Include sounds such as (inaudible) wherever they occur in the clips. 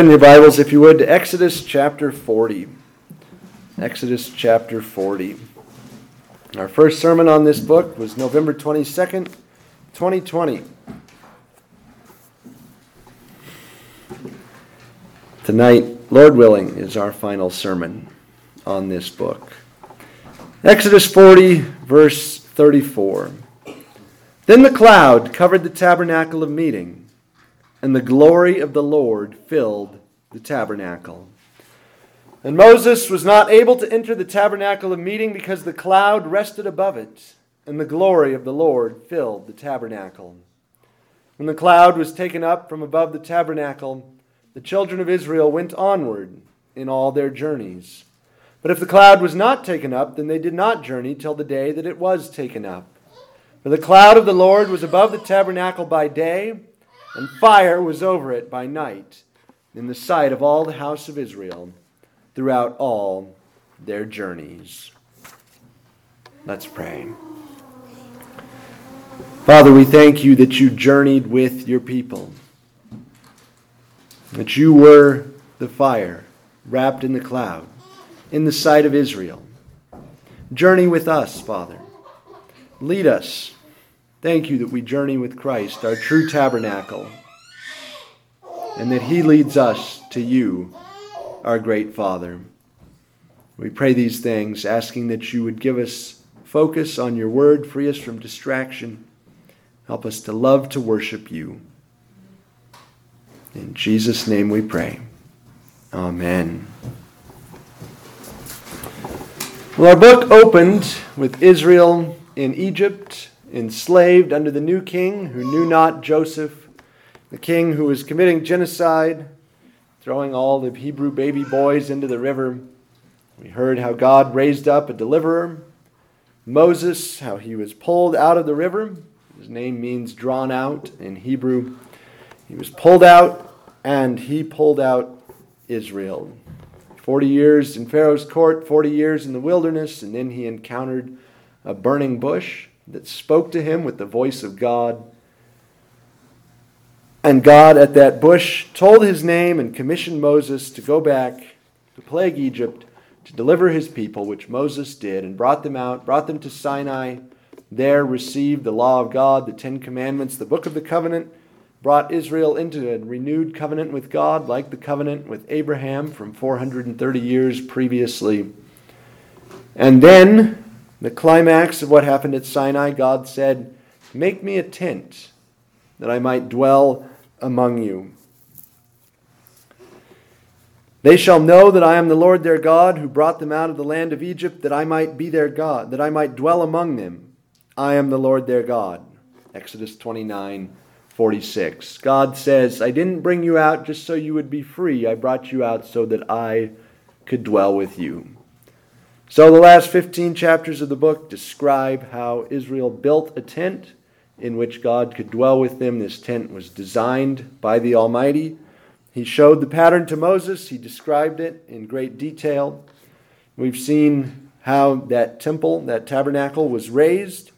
In your Bibles, if you would, to Exodus chapter 40. Exodus chapter 40. Our first sermon on this book was November 22nd, 2020. Tonight, Lord willing, is our final sermon on this book. Exodus 40, verse 34. Then the cloud covered the tabernacle of meeting and the glory of the Lord filled the tabernacle. And Moses was not able to enter the tabernacle of meeting because the cloud rested above it, and the glory of the Lord filled the tabernacle. When the cloud was taken up from above the tabernacle, the children of Israel went onward in all their journeys. But if the cloud was not taken up, then they did not journey till the day that it was taken up. For the cloud of the Lord was above the tabernacle by day, and fire was over it by night in the sight of all the house of Israel throughout all their journeys. Let's pray. Father, we thank you that you journeyed with your people, that you were the fire wrapped in the cloud in the sight of Israel. Journey with us, Father. Lead us Thank you that we journey with Christ, our true tabernacle, and that He leads us to you, our great Father. We pray these things, asking that you would give us focus on your word, free us from distraction, help us to love to worship you. In Jesus' name we pray. Amen. Well, our book opened with Israel in Egypt enslaved under the new king who knew not Joseph, the king who was committing genocide, throwing all the Hebrew baby boys into the river. We heard how God raised up a deliverer, Moses, how he was pulled out of the river. His name means drawn out in Hebrew. He was pulled out, and he pulled out Israel. 40 years in Pharaoh's court, 40 years in the wilderness, and then he encountered a burning bush that spoke to him with the voice of God. And God at that bush told his name and commissioned Moses to go back to plague Egypt to deliver his people, which Moses did, and brought them out, brought them to Sinai. There received the law of God, the Ten Commandments, the book of the covenant, brought Israel into a renewed covenant with God, like the covenant with Abraham from 430 years previously. And then the climax of what happened at Sinai, God said, Make me a tent that I might dwell among you. They shall know that I am the Lord their God who brought them out of the land of Egypt, that I might be their God, that I might dwell among them. I am the Lord their God. Exodus 29 46. God says, I didn't bring you out just so you would be free. I brought you out so that I could dwell with you. So, the last 15 chapters of the book describe how Israel built a tent in which God could dwell with them. This tent was designed by the Almighty. He showed the pattern to Moses, he described it in great detail. We've seen how that temple, that tabernacle, was raised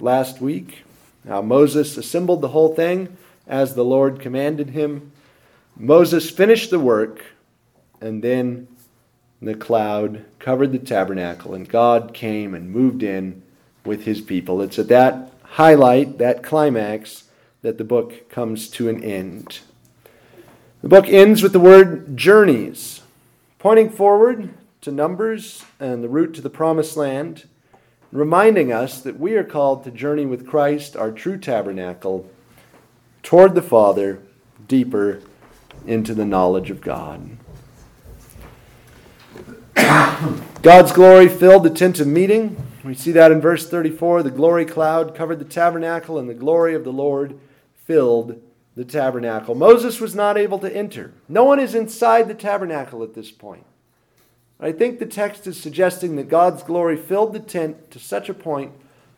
last week, how Moses assembled the whole thing as the Lord commanded him. Moses finished the work, and then the cloud covered the tabernacle, and God came and moved in with his people. It's at that highlight, that climax, that the book comes to an end. The book ends with the word journeys, pointing forward to Numbers and the route to the promised land, reminding us that we are called to journey with Christ, our true tabernacle, toward the Father, deeper into the knowledge of God. God's glory filled the tent of meeting. We see that in verse 34. The glory cloud covered the tabernacle, and the glory of the Lord filled the tabernacle. Moses was not able to enter. No one is inside the tabernacle at this point. I think the text is suggesting that God's glory filled the tent to such a point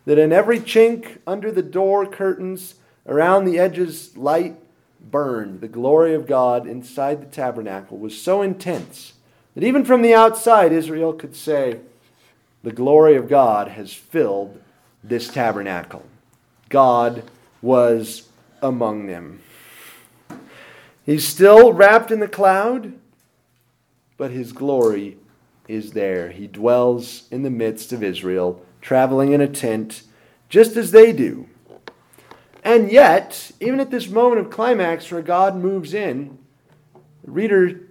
that in every chink under the door curtains, around the edges, light burned. The glory of God inside the tabernacle was so intense that even from the outside, Israel could say, The glory of God has filled this tabernacle. God was among them. He's still wrapped in the cloud, but his glory is there. He dwells in the midst of Israel, traveling in a tent, just as they do. And yet, even at this moment of climax where God moves in, the reader,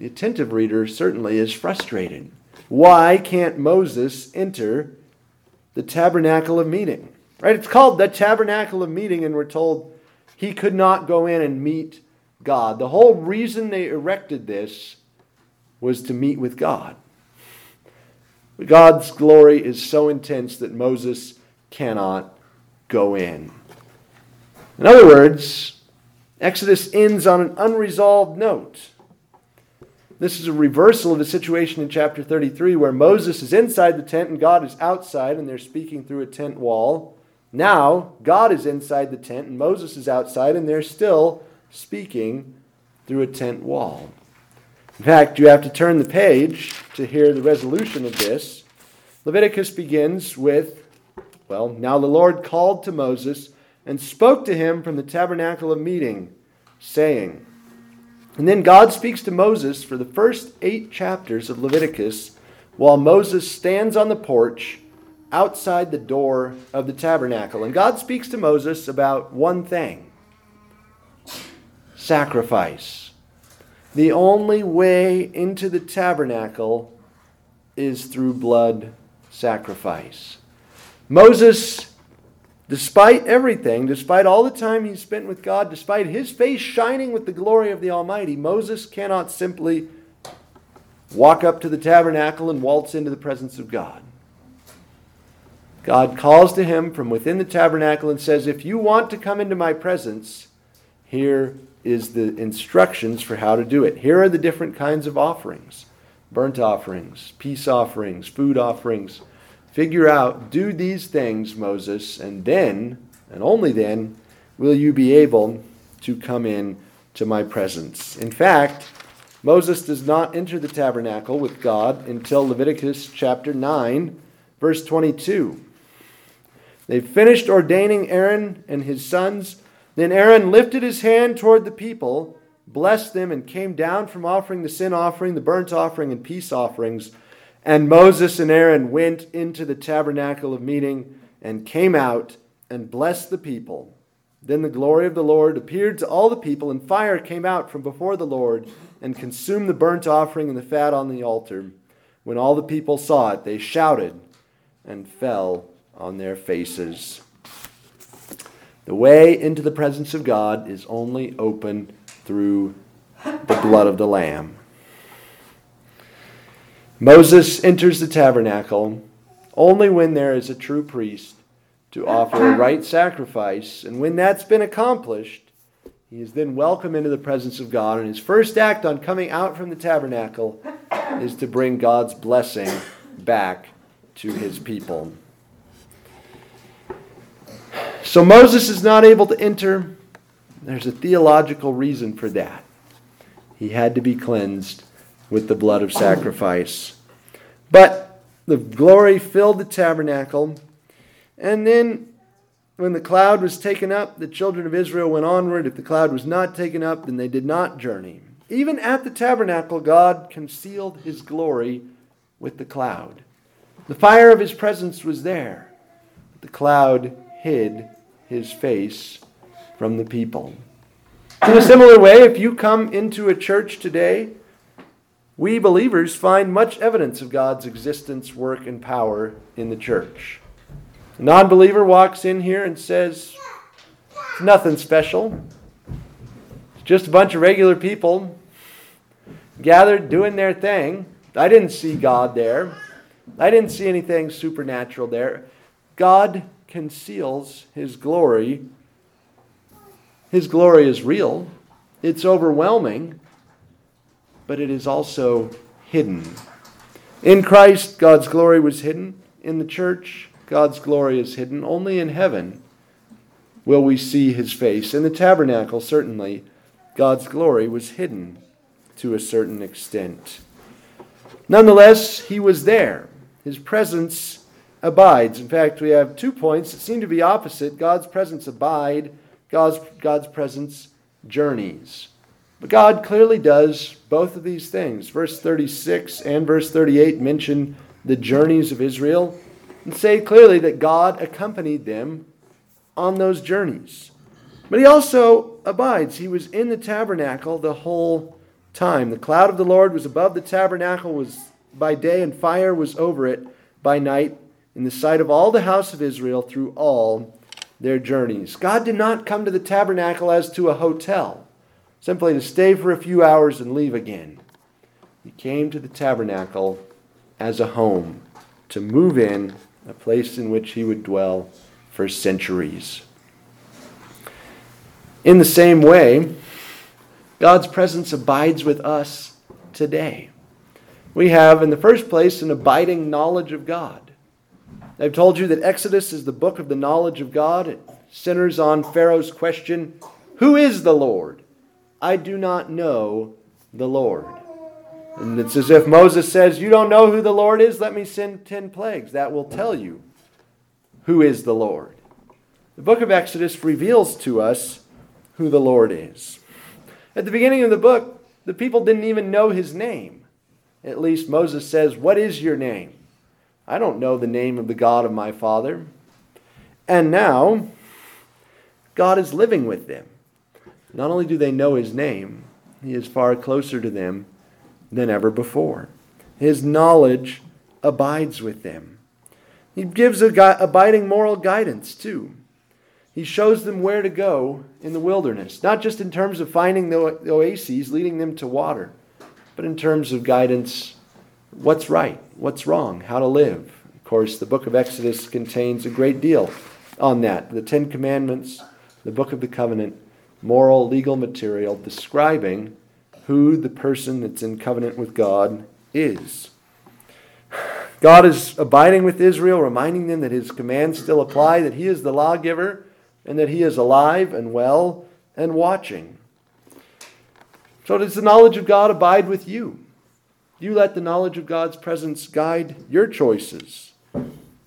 the attentive reader, certainly is frustrated. Why can't Moses enter the tabernacle of meeting? Right? It's called the tabernacle of meeting, and we're told he could not go in and meet God. The whole reason they erected this was to meet with God. God's glory is so intense that Moses cannot go in. In other words, Exodus ends on an unresolved note. This is a reversal of the situation in chapter 33 where Moses is inside the tent and God is outside and they're speaking through a tent wall. Now, God is inside the tent and Moses is outside and they're still speaking through a tent wall. In fact, you have to turn the page to hear the resolution of this. Leviticus begins with, well, now the Lord called to Moses and spoke to him from the tabernacle of meeting, saying, and then God speaks to Moses for the first eight chapters of Leviticus while Moses stands on the porch outside the door of the tabernacle. And God speaks to Moses about one thing sacrifice. The only way into the tabernacle is through blood sacrifice. Moses, despite everything, despite all the time he spent with God, despite his face shining with the glory of the Almighty, Moses cannot simply walk up to the tabernacle and waltz into the presence of God. God calls to him from within the tabernacle and says, If you want to come into my presence, here is the instructions for how to do it. Here are the different kinds of offerings burnt offerings, peace offerings, food offerings. Figure out, do these things, Moses, and then, and only then, will you be able to come in to my presence. In fact, Moses does not enter the tabernacle with God until Leviticus chapter 9, verse 22. They finished ordaining Aaron and his sons then Aaron lifted his hand toward the people, blessed them, and came down from offering the sin offering, the burnt offering, and peace offerings. And Moses and Aaron went into the tabernacle of meeting and came out and blessed the people. Then the glory of the Lord appeared to all the people, and fire came out from before the Lord and consumed the burnt offering and the fat on the altar. When all the people saw it, they shouted and fell on their faces. The way into the presence of God is only open through the blood of the Lamb. Moses enters the tabernacle only when there is a true priest to offer a right sacrifice, and when that's been accomplished, he is then welcome into the presence of God, and his first act on coming out from the tabernacle is to bring God's blessing back to his people. So Moses is not able to enter. There's a theological reason for that. He had to be cleansed with the blood of sacrifice. But the glory filled the tabernacle. And then when the cloud was taken up, the children of Israel went onward. If the cloud was not taken up, then they did not journey. Even at the tabernacle, God concealed his glory with the cloud. The fire of his presence was there. The cloud hid his face from the people. In a similar way, if you come into a church today, we believers find much evidence of God's existence, work, and power in the church. A non believer walks in here and says, It's nothing special. It's just a bunch of regular people gathered doing their thing. I didn't see God there, I didn't see anything supernatural there. God conceals his glory. His glory is real, it's overwhelming, but it is also hidden. In Christ, God's glory was hidden. In the church, God's glory is hidden. Only in heaven will we see his face. In the tabernacle, certainly, God's glory was hidden to a certain extent. Nonetheless, he was there. His presence abides. In fact, we have two points that seem to be opposite God's presence abide, God's, God's presence journeys. But God clearly does both of these things. Verse 36 and verse 38 mention the journeys of Israel and say clearly that God accompanied them on those journeys. But he also abides. He was in the tabernacle the whole time. The cloud of the Lord was above the tabernacle was by day and fire was over it by night in the sight of all the house of Israel through all their journeys. God did not come to the tabernacle as to a hotel, simply to stay for a few hours and leave again. He came to the tabernacle as a home, to move in, a place in which he would dwell for centuries. In the same way, God's presence abides with us today. We have, in the first place, an abiding knowledge of God. I've told you that Exodus is the book of the knowledge of God. It centers on Pharaoh's question Who is the Lord? I do not know the Lord. And it's as if Moses says, You don't know who the Lord is? Let me send ten plagues. That will tell you who is the Lord. The book of Exodus reveals to us who the Lord is. At the beginning of the book, the people didn't even know his name. At least Moses says, What is your name? I don't know the name of the God of my father. And now, God is living with them. Not only do they know his name, he is far closer to them than ever before. His knowledge abides with them. He gives a gui- abiding moral guidance, too. He shows them where to go in the wilderness, not just in terms of finding the oases, leading them to water, but in terms of guidance what's right, what's wrong, how to live. Of course, the book of Exodus contains a great deal on that. The Ten Commandments, the book of the covenant, moral, legal material describing who the person that's in covenant with God is. God is abiding with Israel, reminding them that his commands still apply, that he is the lawgiver, and that he is alive and well and watching. So, does the knowledge of God abide with you? You let the knowledge of God's presence guide your choices.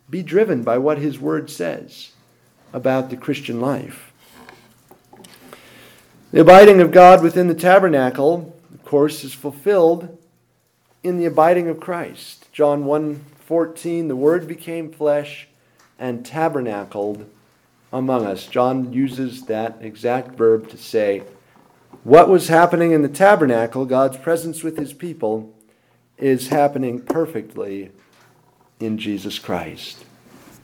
Be driven by what His Word says about the Christian life. The abiding of God within the tabernacle, of course, is fulfilled in the abiding of Christ. John 1:14 the word became flesh and tabernacled among us. John uses that exact verb to say what was happening in the tabernacle, God's presence with his people, is happening perfectly in Jesus Christ.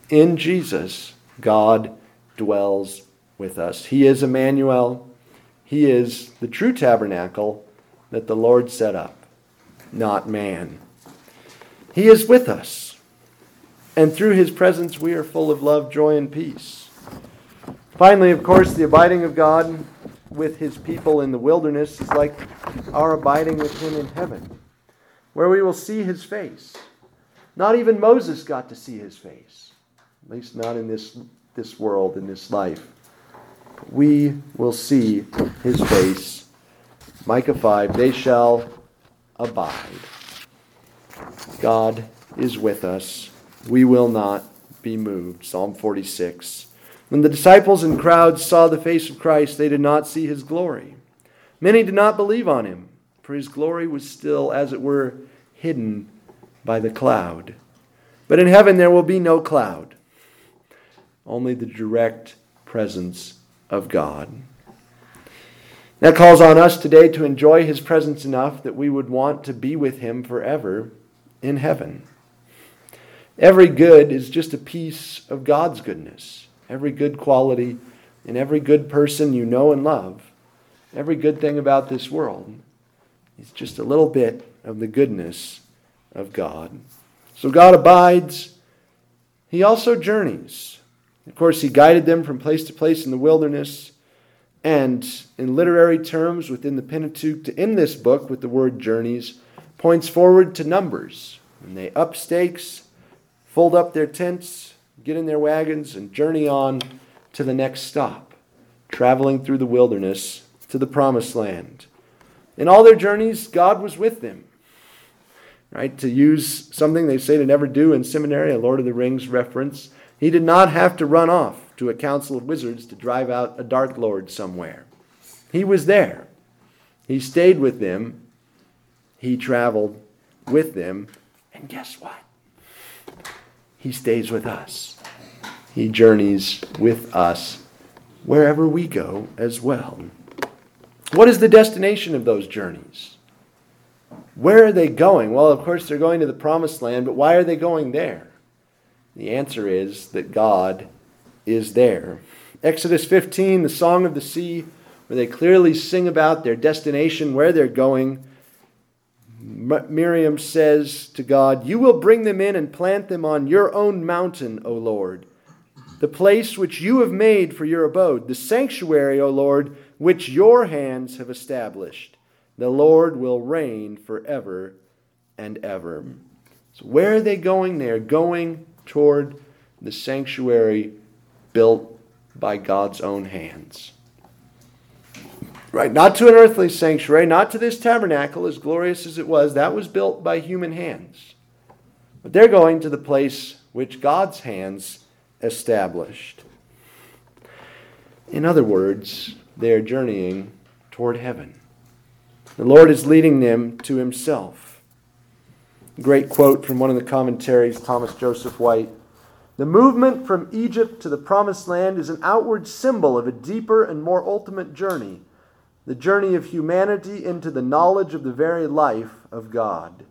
In Jesus, God dwells with us. He is Emmanuel. He is the true tabernacle that the Lord set up, not man. He is with us. And through his presence, we are full of love, joy, and peace. Finally, of course, the abiding of God with his people in the wilderness is like our abiding with him in heaven where we will see his face. Not even Moses got to see his face, at least not in this, this world, in this life. We will see his face. Micah 5 They shall abide. God is with us. We will not be moved. Psalm 46. When the disciples and crowds saw the face of Christ, they did not see his glory. Many did not believe on him for his glory was still, as it were, hidden by the cloud. But in heaven there will be no cloud, only the direct presence of God. That calls on us today to enjoy his presence enough that we would want to be with him forever in heaven. Every good is just a piece of God's goodness. Every good quality in every good person you know and love, every good thing about this world is just a little bit of the goodness of God. So God abides. He also journeys. Of course, He guided them from place to place in the wilderness. And in literary terms, within the Pentateuch, to end this book with the word journeys, points forward to numbers. And they up stakes, fold up their tents, get in their wagons, and journey on to the next stop, traveling through the wilderness to the promised land. In all their journeys, God was with them. Right? To use something they say to never do in seminary, a Lord of the Rings reference, he did not have to run off to a council of wizards to drive out a dark lord somewhere. He was there. He stayed with them, he traveled with them, and guess what? He stays with us. He journeys with us wherever we go as well. What is the destination of those journeys? Where are they going? Well, of course, they're going to the promised land, but why are they going there? The answer is that God is there. Exodus 15, the Song of the Sea, where they clearly sing about their destination, where they're going. Miriam says to God, You will bring them in and plant them on your own mountain, O Lord, the place which you have made for your abode, the sanctuary, O Lord, which your hands have established. The Lord will reign forever and ever. So, where are they going? They are going toward the sanctuary built by God's own hands. Right, not to an earthly sanctuary, not to this tabernacle, as glorious as it was. That was built by human hands. But they're going to the place which God's hands established. In other words, they are journeying toward heaven. The Lord is leading them to Himself. Great quote from one of the commentaries, Thomas Joseph White. The movement from Egypt to the Promised Land is an outward symbol of a deeper and more ultimate journey the journey of humanity into the knowledge of the very life of God.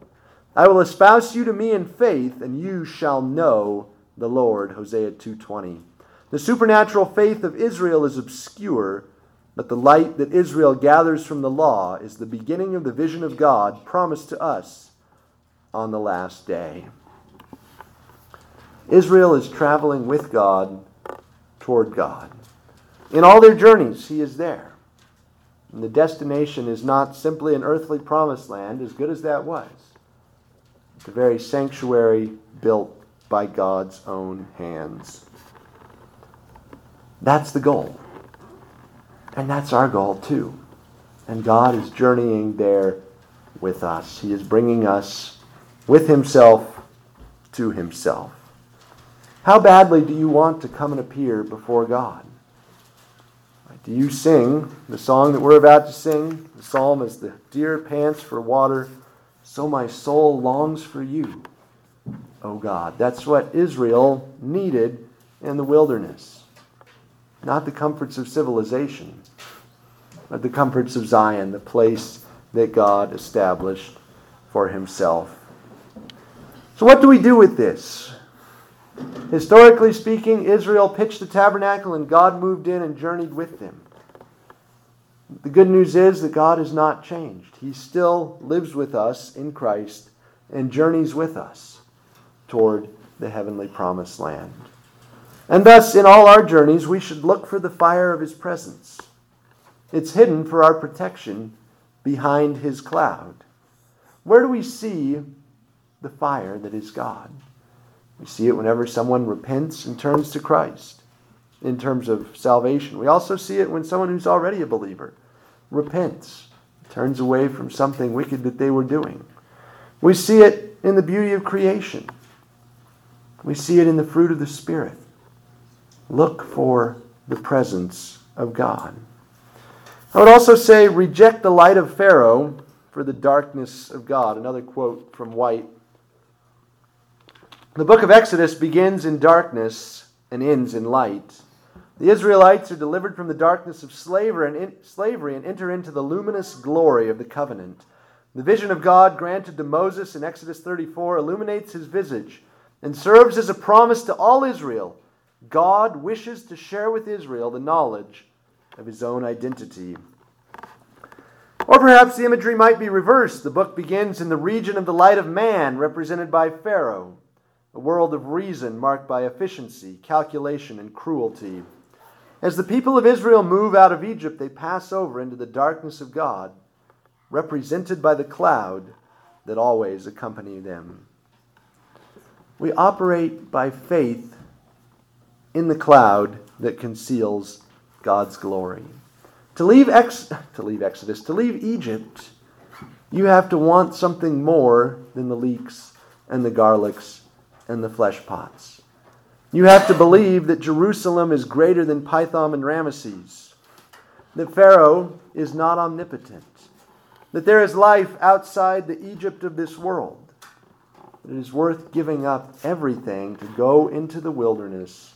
I will espouse you to me in faith, and you shall know the Lord. Hosea 2:20. The supernatural faith of Israel is obscure, but the light that Israel gathers from the law is the beginning of the vision of God promised to us on the last day. Israel is traveling with God toward God. In all their journeys, He is there. And the destination is not simply an earthly promised land, as good as that was. A very sanctuary built by God's own hands. That's the goal. And that's our goal too. And God is journeying there with us. He is bringing us with Himself to Himself. How badly do you want to come and appear before God? Do you sing the song that we're about to sing? The psalm is the deer pants for water, so my soul longs for you, O God. That's what Israel needed in the wilderness. Not the comforts of civilization, but the comforts of Zion, the place that God established for himself. So, what do we do with this? Historically speaking, Israel pitched the tabernacle and God moved in and journeyed with them. The good news is that God has not changed. He still lives with us in Christ and journeys with us toward the heavenly promised land. And thus, in all our journeys, we should look for the fire of His presence. It's hidden for our protection behind His cloud. Where do we see the fire that is God? We see it whenever someone repents and turns to Christ in terms of salvation. We also see it when someone who's already a believer repents, turns away from something wicked that they were doing. We see it in the beauty of creation. We see it in the fruit of the Spirit. Look for the presence of God. I would also say, reject the light of Pharaoh for the darkness of God. Another quote from White the book of Exodus begins in darkness and ends in light. The Israelites are delivered from the darkness of slavery and, slavery and enter into the luminous glory of the covenant. The vision of God granted to Moses in Exodus 34 illuminates his visage and serves as a promise to all Israel. God wishes to share with Israel the knowledge of his own identity. Or perhaps the imagery might be reversed. The book begins in the region of the light of man, represented by Pharaoh a world of reason marked by efficiency, calculation, and cruelty. As the people of Israel move out of Egypt, they pass over into the darkness of God, represented by the cloud that always accompanied them. We operate by faith in the cloud that conceals God's glory. To leave, Ex- (laughs) to leave Exodus, to leave Egypt, you have to want something more than the leeks and the garlics and the flesh pots. You have to believe that Jerusalem is greater than Pithom and Ramesses, that Pharaoh is not omnipotent, that there is life outside the Egypt of this world. that It is worth giving up everything to go into the wilderness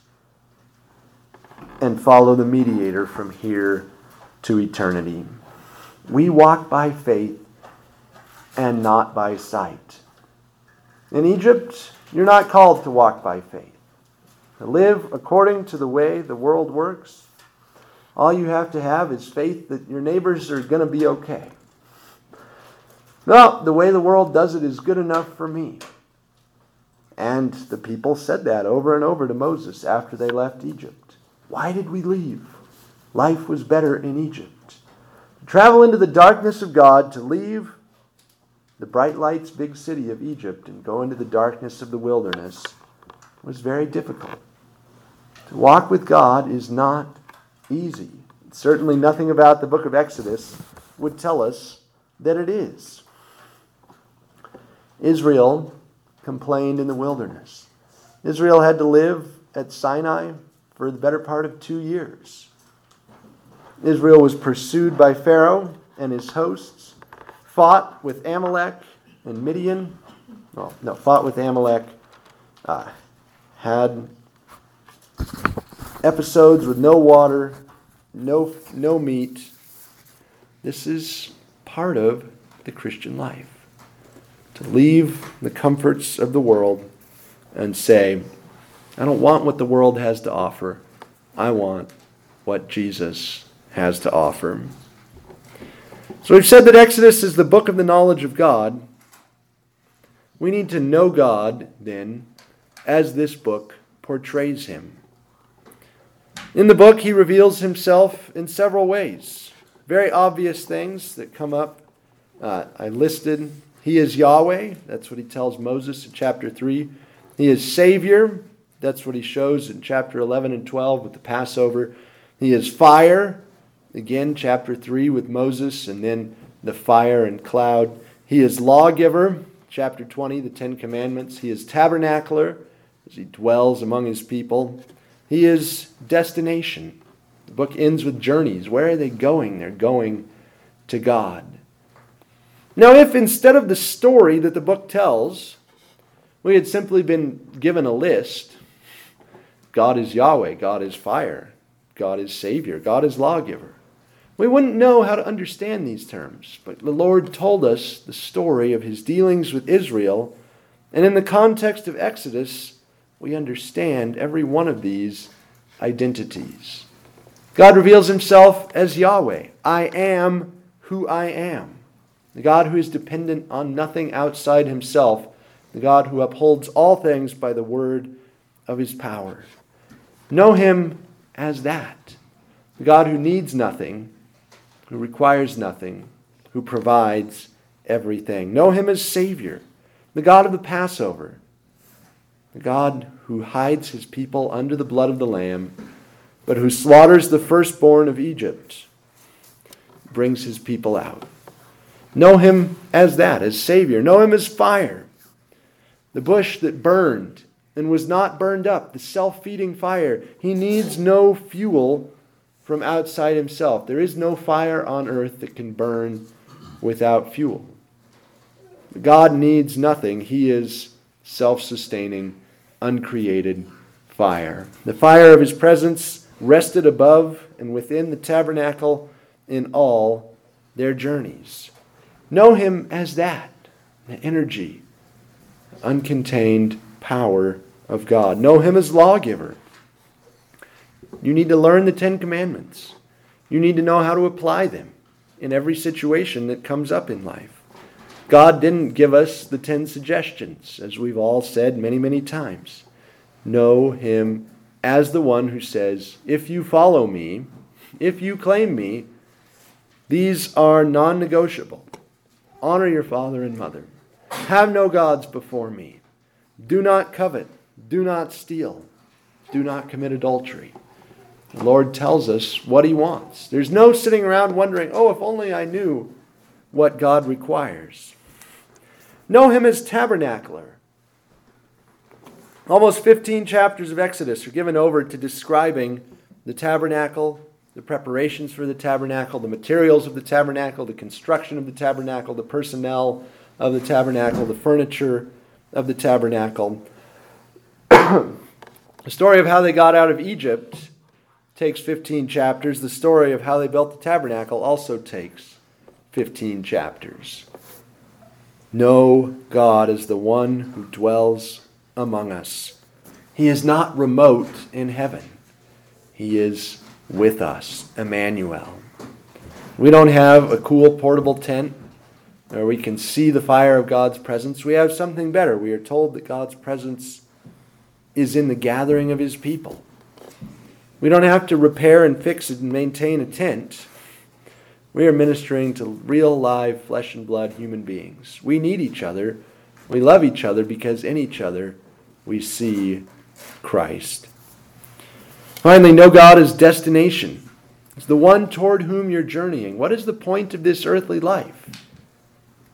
and follow the mediator from here to eternity. We walk by faith and not by sight. In Egypt, you're not called to walk by faith. To live according to the way the world works, all you have to have is faith that your neighbors are going to be okay. No, the way the world does it is good enough for me. And the people said that over and over to Moses after they left Egypt. Why did we leave? Life was better in Egypt. To travel into the darkness of God, to leave the bright lights, big city of Egypt, and go into the darkness of the wilderness was very difficult. To walk with God is not easy. Certainly, nothing about the book of Exodus would tell us that it is. Israel complained in the wilderness. Israel had to live at Sinai for the better part of two years. Israel was pursued by Pharaoh and his hosts, fought with Amalek and Midian. Well, no, fought with Amalek, uh, had episodes with no water, no, no meat. This is part of the Christian life. To leave the comforts of the world and say, I don't want what the world has to offer. I want what Jesus has to offer. So we've said that Exodus is the book of the knowledge of God. We need to know God, then, as this book portrays him. In the book, he reveals himself in several ways. Very obvious things that come up. Uh, I listed. He is Yahweh. That's what he tells Moses in chapter 3. He is Savior. That's what he shows in chapter 11 and 12 with the Passover. He is fire. Again, chapter 3 with Moses, and then the fire and cloud. He is lawgiver. Chapter 20, the Ten Commandments. He is tabernacler as he dwells among his people. He is destination. The book ends with journeys. Where are they going? They're going to God. Now, if instead of the story that the book tells, we had simply been given a list God is Yahweh, God is fire, God is Savior, God is lawgiver. We wouldn't know how to understand these terms, but the Lord told us the story of his dealings with Israel, and in the context of Exodus, we understand every one of these identities. God reveals himself as Yahweh. I am who I am. The God who is dependent on nothing outside himself. The God who upholds all things by the word of his power. Know him as that. The God who needs nothing, who requires nothing, who provides everything. Know him as Savior. The God of the Passover the God who hides his people under the blood of the Lamb, but who slaughters the firstborn of Egypt, brings his people out. Know him as that, as Savior. Know him as fire, the bush that burned and was not burned up, the self feeding fire. He needs no fuel from outside himself. There is no fire on earth that can burn without fuel. God needs nothing, He is self sustaining uncreated fire. The fire of his presence rested above and within the tabernacle in all their journeys. Know him as that the energy, uncontained power of God. Know him as lawgiver. You need to learn the Ten Commandments. You need to know how to apply them in every situation that comes up in life. God didn't give us the 10 suggestions, as we've all said many, many times. Know Him as the one who says, If you follow me, if you claim me, these are non negotiable. Honor your father and mother. Have no gods before me. Do not covet. Do not steal. Do not commit adultery. The Lord tells us what He wants. There's no sitting around wondering, oh, if only I knew what God requires. Know him as tabernacler. Almost 15 chapters of Exodus are given over to describing the tabernacle the preparations for the tabernacle, the materials of the tabernacle, the construction of the tabernacle, the personnel of the tabernacle, the furniture of the tabernacle. (clears throat) the story of how they got out of Egypt takes 15 chapters. The story of how they built the tabernacle also takes 15 chapters. Know God is the one who dwells among us. He is not remote in heaven. He is with us, Emmanuel. We don't have a cool portable tent where we can see the fire of God's presence. We have something better. We are told that God's presence is in the gathering of his people. We don't have to repair and fix it and maintain a tent. We are ministering to real, live, flesh and blood human beings. We need each other. We love each other because in each other we see Christ. Finally, know God as destination. It's the one toward whom you're journeying. What is the point of this earthly life?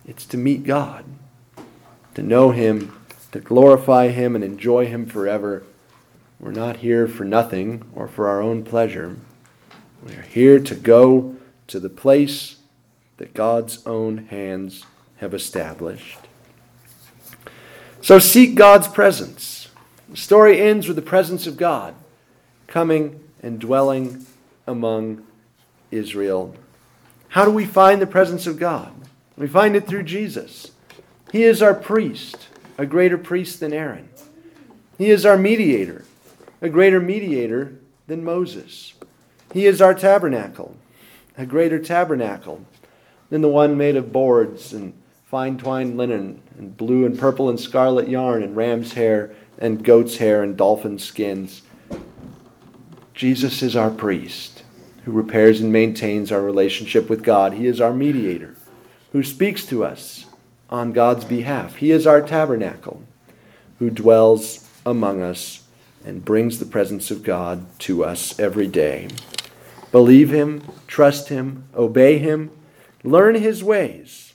It's to meet God, to know Him, to glorify Him, and enjoy Him forever. We're not here for nothing or for our own pleasure. We are here to go to the place that God's own hands have established. So seek God's presence. The story ends with the presence of God coming and dwelling among Israel. How do we find the presence of God? We find it through Jesus. He is our priest, a greater priest than Aaron. He is our mediator, a greater mediator than Moses. He is our tabernacle, a greater tabernacle than the one made of boards and fine twined linen and blue and purple and scarlet yarn and ram's hair and goat's hair and dolphin skins. Jesus is our priest who repairs and maintains our relationship with God. He is our mediator who speaks to us on God's behalf. He is our tabernacle who dwells among us and brings the presence of God to us every day. Believe Him, trust Him, obey Him, learn His ways,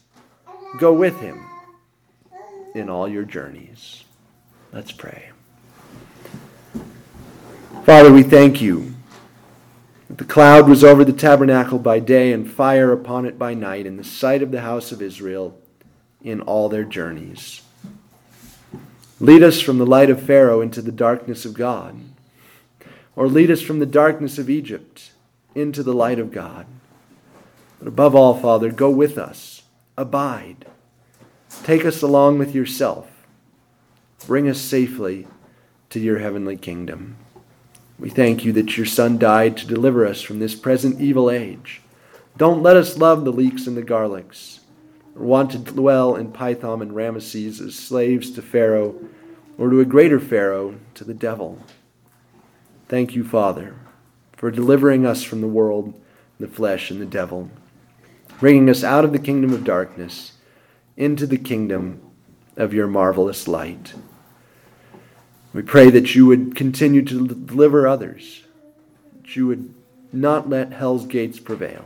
go with Him in all your journeys. Let's pray. Father, we thank you that the cloud was over the tabernacle by day and fire upon it by night in the sight of the house of Israel in all their journeys. Lead us from the light of Pharaoh into the darkness of God, or lead us from the darkness of Egypt into the light of God. But above all, Father, go with us, abide, take us along with yourself, bring us safely to your heavenly kingdom. We thank you that your Son died to deliver us from this present evil age. Don't let us love the leeks and the garlics, want to dwell in Pithom and Ramesses as slaves to Pharaoh, or to a greater Pharaoh, to the devil. Thank you, Father, for delivering us from the world, the flesh, and the devil, bringing us out of the kingdom of darkness into the kingdom of your marvelous light. We pray that you would continue to deliver others, that you would not let hell's gates prevail.